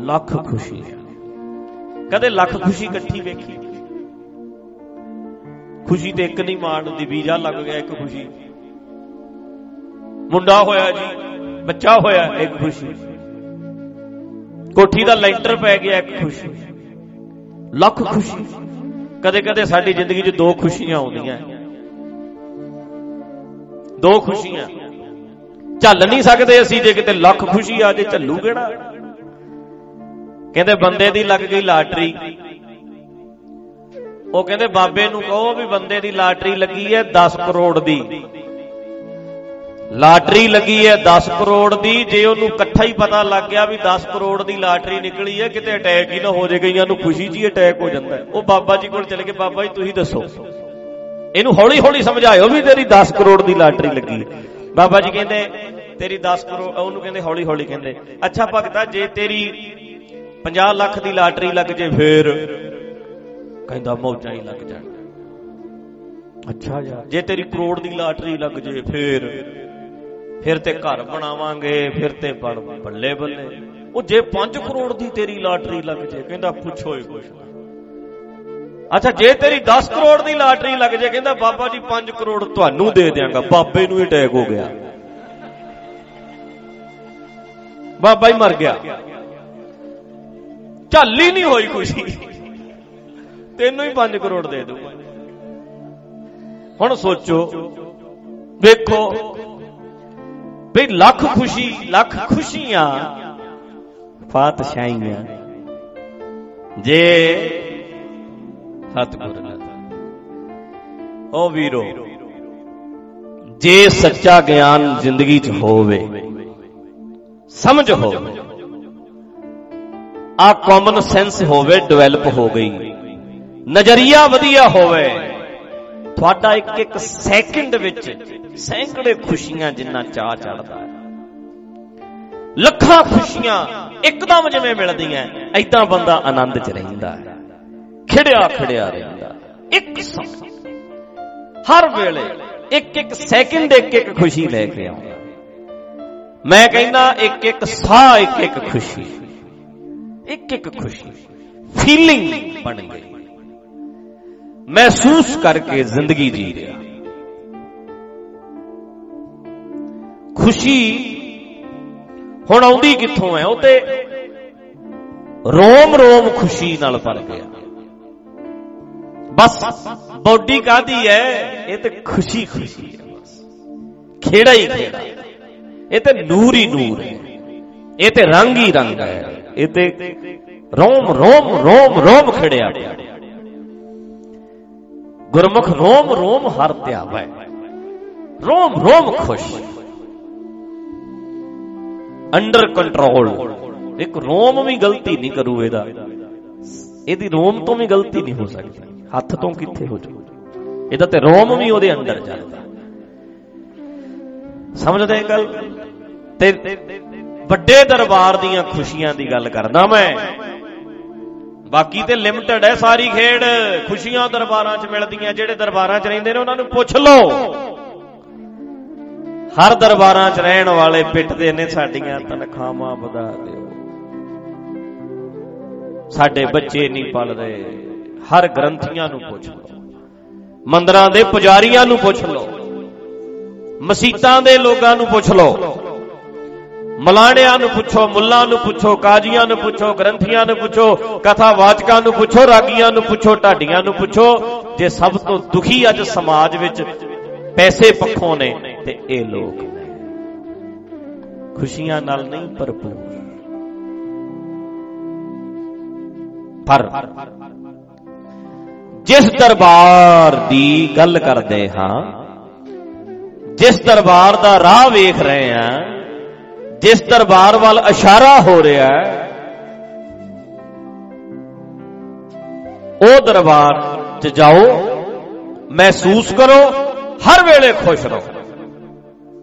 ਲੱਖ ਖੁਸ਼ੀ। ਕਦੇ ਲੱਖ ਖੁਸ਼ੀ ਇਕੱਠੀ ਵੇਖੀ। ਖੁਸ਼ੀ ਤੇ ਇੱਕ ਨਹੀਂ, ਮਾਣ ਹੁੰਦੀ ਵੀਜ਼ਾ ਲੱਗ ਗਿਆ ਇੱਕ ਖੁਸ਼ੀ। ਮੁੰਡਾ ਹੋਇਆ ਜੀ, ਬੱਚਾ ਹੋਇਆ ਇੱਕ ਖੁਸ਼ੀ। ਕੋਠੀ ਦਾ ਲੈਂਟਰ ਪੈ ਗਿਆ ਇੱਕ ਖੁਸ਼ੀ। ਲੱਖ ਖੁਸ਼ੀ। ਕਦੇ ਕਦੇ ਸਾਡੀ ਜ਼ਿੰਦਗੀ 'ਚ ਦੋ ਖੁਸ਼ੀਆਂ ਆਉਂਦੀਆਂ। ਦੋ ਖੁਸ਼ੀਆਂ। ਝੱਲ ਨਹੀਂ ਸਕਦੇ ਅਸੀਂ ਜੇ ਕਿਤੇ ਲੱਖ ਖੁਸ਼ੀ ਆ ਜੇ ਝੱਲੂ ਕਿਹੜਾ? ਕਹਿੰਦੇ ਬੰਦੇ ਦੀ ਲੱਗ ਗਈ ਲਾਟਰੀ। ਉਹ ਕਹਿੰਦੇ ਬਾਬੇ ਨੂੰ ਕਹੋ ਵੀ ਬੰਦੇ ਦੀ ਲਾਟਰੀ ਲੱਗੀ ਹੈ 10 ਕਰੋੜ ਦੀ। ਲਾਟਰੀ ਲੱਗੀ ਹੈ 10 ਕਰੋੜ ਦੀ, ਜੇ ਉਹਨੂੰ ਇਕੱਠਾ ਹੀ ਪਤਾ ਲੱਗ ਗਿਆ ਵੀ 10 ਕਰੋੜ ਦੀ ਲਾਟਰੀ ਨਿਕਲੀ ਹੈ, ਕਿਤੇ ਅਟੈਕ ਹੀ ਨਾ ਹੋ ਜੇ ਗਈਆਂ ਨੂੰ ਖੁਸ਼ੀ ਜੀ ਅਟੈਕ ਹੋ ਜਾਂਦਾ ਉਹ ਬਾਬਾ ਜੀ ਕੋਲ ਚਲੇ ਕੇ ਬਾਬਾ ਜੀ, ਤੁਸੀਂ ਦੱਸੋ, ਇਹਨੂੰ ਹੌਲੀ ਹੌਲੀ ਸਮਝਾਇਓ ਵੀ ਤੇਰੀ 10 ਕਰੋੜ ਦੀ ਲਾਟਰੀ ਲੱਗੀ ਬਾਬਾ ਜੀ ਕਹਿੰਦੇ, ਤੇਰੀ 10 ਕਰੋੜ, ਉਹਨੂੰ ਕਹਿੰਦੇ ਹੌਲੀ ਹੌਲੀ ਕਹਿੰਦੇ, ਅੱਛਾ ਭਗਤਾ, ਜੇ ਤੇਰੀ 50 ਲੱਖ ਦੀ ਲਾਟਰੀ ਲੱਗ ਜੇ ਫੇਰ। ਕਹਿੰਦਾ ਮੌਜਾਂ ਹੀ ਲੱਗ ਜਾਣ। ਅੱਛਾ ਯਾਰ ਜੇ ਤੇਰੀ ਕਰੋੜ ਦੀ ਲਾਟਰੀ ਲੱਗ ਜੇ ਫੇਰ ਫਿਰ ਤੇ ਘਰ ਬਣਾਵਾਂਗੇ ਫਿਰ ਤੇ ਬੱਲੇ ਬੱਲੇ। ਉਹ ਜੇ 5 ਕਰੋੜ ਦੀ ਤੇਰੀ ਲਾਟਰੀ ਲੱਗ ਜੇ ਕਹਿੰਦਾ ਪੁੱਛੋ ਹੀ ਕੁਛ ਅੱਛਾ ਜੇ ਤੇਰੀ 10 ਕਰੋੜ ਦੀ ਲਾਟਰੀ ਲੱਗ ਜੇ ਕਹਿੰਦਾ ਬਾਬਾ ਜੀ 5 ਕਰੋੜ ਤੁਹਾਨੂੰ ਦੇ ਦਿਆਂਗਾ ਬਾਬੇ ਨੂੰ ਹੀ ਅਟੈਕ ਹੋ ਗਿਆ। ਬਾਬਾ ਹੀ ਮਰ ਗਿਆ। ਝੱਲ ਹੀ ਨਹੀਂ ਹੋਈ ਖੁਸ਼ੀ ਤੈਨੂੰ ਹੀ 5 ਕਰੋੜ ਦੇ ਦੂੰਗਾ ਹੁਣ ਸੋਚੋ, ਵੇਖੋ ਵੀ ਲੱਖ ਖੁਸ਼ੀ, ਲੱਖ ਖੁਸ਼ੀਆਂ, ਫਾਤਸ਼ਾਹੀਆਂ, ਜੇ ਸਤਿਗੁਰ ਓ ਵੀਰੋ, ਜੇ ਸੱਚਾ ਗਿਆਨ ਜ਼ਿੰਦਗੀ 'ਚ ਹੋਵੇ, ਸਮਝ ਹੋਵੇ ਆ ਕਾਮਨ ਸੈਂਸ ਹੋਵੇ ਡਿਵੈਲਪ ਹੋ ਗਈ। ਨਜ਼ਰੀਆ ਵਧੀਆ ਹੋਵੇ। ਤੁਹਾਡਾ ਇੱਕ ਇੱਕ ਸੈਕਿੰਡ ਵਿੱਚ ਸੈਂਕੜੇ ਖੁਸ਼ੀਆਂ ਜਿੰਨਾ ਚਾਹ ਚੜਦਾ ਹੈ। ਲੱਖਾਂ ਖੁਸ਼ੀਆਂ ਇੱਕਦਮ ਜਿਵੇਂ ਮਿਲਦੀਆਂ ਐਦਾਂ ਬੰਦਾ ਆਨੰਦ 'ਚ ਰਹਿੰਦਾ ਹੈ। ਖਿੜਿਆ ਖਿੜਿਆ ਰਹਿੰਦਾ ਇੱਕ ਹਰ ਵੇਲੇ ਇੱਕ ਇੱਕ ਸੈਕਿੰਡ ਇੱਕ ਇੱਕ ਖੁਸ਼ੀ ਲੈ ਕੇ ਆਉਂਦਾ ਮੈਂ ਕਹਿੰਦਾ, ਇੱਕ ਇੱਕ ਸਾਹ, ਇੱਕ ਇੱਕ ਖੁਸ਼ੀ। ਇੱਕ ਇੱਕ ਖੁਸ਼ੀ ਫੀਲਿੰਗ ਬਣ ਗਈ। ਮਹਿਸੂਸ ਕਰਕੇ ਜ਼ਿੰਦਗੀ ਜੀ ਰਿਹਾ। ਖੁਸ਼ੀ ਹੁਣ ਆਉਂਦੀ ਕਿੱਥੋਂ ਹੈ? ਉਹ ਤੇ ਰੋਮ ਰੋਮ ਖੁਸ਼ੀ ਨਾਲ ਭਰ ਗਿਆ। ਬਸ ਬੋਡੀ ਕਾਦੀ ਹੈ? ਇਹ ਤੇ ਖੁਸ਼ੀ ਖੁਸ਼ੀ ਹੈ ਬਸ। ਖੇੜਾ ਹੀ ਖੇੜਾ। ਇਹ ਤੇ ਨੂਰ ਹੀ ਨੂਰ ਹੈ। ਇਹ ਤੇ ਰੰਗ ਹੀ ਰੰਗ ਹੈ। ਇਹ ਤੇ ਰੋਮ ਰੋਮ ਰੋਮ ਰੋਮ ਖੜਿਆ ਪਿਆ। ਗੁਰਮੁਖ ਰੋਮ ਰੋਮ ਹਰ ਧਿਆਵੈ। ਰੋਮ ਰੋਮ ਖੁਸ਼। ਅੰਡਰ ਕੰਟਰੋਲ ਇੱਕ ਰੋਮ ਵੀ ਗਲਤੀ ਨਹੀਂ ਕਰੂ ਇਹਦਾ। ਇਹਦੀ ਰੋਮ ਤੋਂ ਵੀ ਗਲਤੀ ਨਹੀਂ ਹੋ ਸਕਦੀ। ਹੱਥ ਤੋਂ ਕਿੱਥੇ ਹੋ ਜੂ ਇਹਦਾ ਤੇ ਰੋਮ ਵੀ ਉਹਦੇ ਅੰਦਰ ਜਾਂਦਾ। ਸਮਝਦੇ ਇਹ ਗੱਲ? ਤੇ ਵੱਡੇ ਦਰਬਾਰ ਦੀਆਂ ਖੁਸ਼ੀਆਂ ਦੀ ਗੱਲ ਕਰਦਾ ਮੈਂ। ਬਾਕੀ ਤੇ ਲਿਮਟਿਡ ਹੈ ਸਾਰੀ ਖੇਡ। ਖੁਸ਼ੀਆਂ ਦਰਬਾਰਾਂ 'ਚ ਮਿਲਦੀਆਂ, ਜਿਹੜੇ ਦਰਬਾਰਾਂ 'ਚ ਰਹਿੰਦੇ ਨੇ, ਉਹਨਾਂ ਨੂੰ ਪੁੱਛ ਲਓ। ਹਰ ਦਰਬਾਰਾਂ 'ਚ ਰਹਿਣ ਵਾਲੇ ਪਿੱਟਦੇ ਨੇ ਸਾਡੀਆਂ ਤਨਖਾਹਾਂ ਵਧਾ ਦਿਓ। ਸਾਡੇ ਬੱਚੇ ਨਹੀਂ ਪਲਦੇ। ਹਰ ਗ੍ਰੰਥੀਆਂ ਨੂੰ ਪੁੱਛ ਲਓ। ਮੰਦਰਾਂ ਦੇ ਪੁਜਾਰੀਆਂ ਨੂੰ ਪੁੱਛ ਲਓ। ਮਸੀਤਾਂ ਦੇ ਲੋਕਾਂ ਨੂੰ ਪੁੱਛ ਲਓ। ਮਲਾਣਿਆਂ ਨੂੰ ਪੁੱਛੋ, ਮੁੱਲਾਂ ਨੂੰ ਪੁੱਛੋ, ਕਾਜ਼ੀਆਂ ਨੂੰ ਪੁੱਛੋ, ਗ੍ਰੰਥੀਆਂ ਨੂੰ ਪੁੱਛੋ, ਕਥਾਵਾਚਕਾਂ ਨੂੰ ਪੁੱਛੋ, ਰਾਗੀਆਂ ਨੂੰ ਪੁੱਛੋ, ਢਾਡੀਆਂ ਨੂੰ ਪੁੱਛੋ, ਜੇ ਸਭ ਤੋਂ ਦੁਖੀ ਅੱਜ ਸਮਾਜ ਵਿੱਚ ਪੈਸੇ ਪੱਖੋਂ ਨੇ, ਤੇ ਇਹ ਲੋਕ ਨੇ। ਖੁਸ਼ੀਆਂ ਨਾਲ ਨਹੀਂ ਭਰਪੂਰ। ਪਰ ਜਿਸ ਦਰਬਾਰ ਦੀ ਗੱਲ ਕਰਦੇ ਹਾਂ, ਜਿਸ ਦਰਬਾਰ ਦਾ ਰਾਹ ਵੇਖ ਰਹੇ ਹਾਂ ਜਿਸ ਦਰਬਾਰ ਵੱਲ ਇਸ਼ਾਰਾ ਹੋ ਰਿਹਾ ਹੈ, ਉਹ ਦਰਬਾਰ 'ਚ ਜਾਓ, ਮਹਿਸੂਸ ਕਰੋ, ਹਰ ਵੇਲੇ ਖੁਸ਼ ਰਹੋ।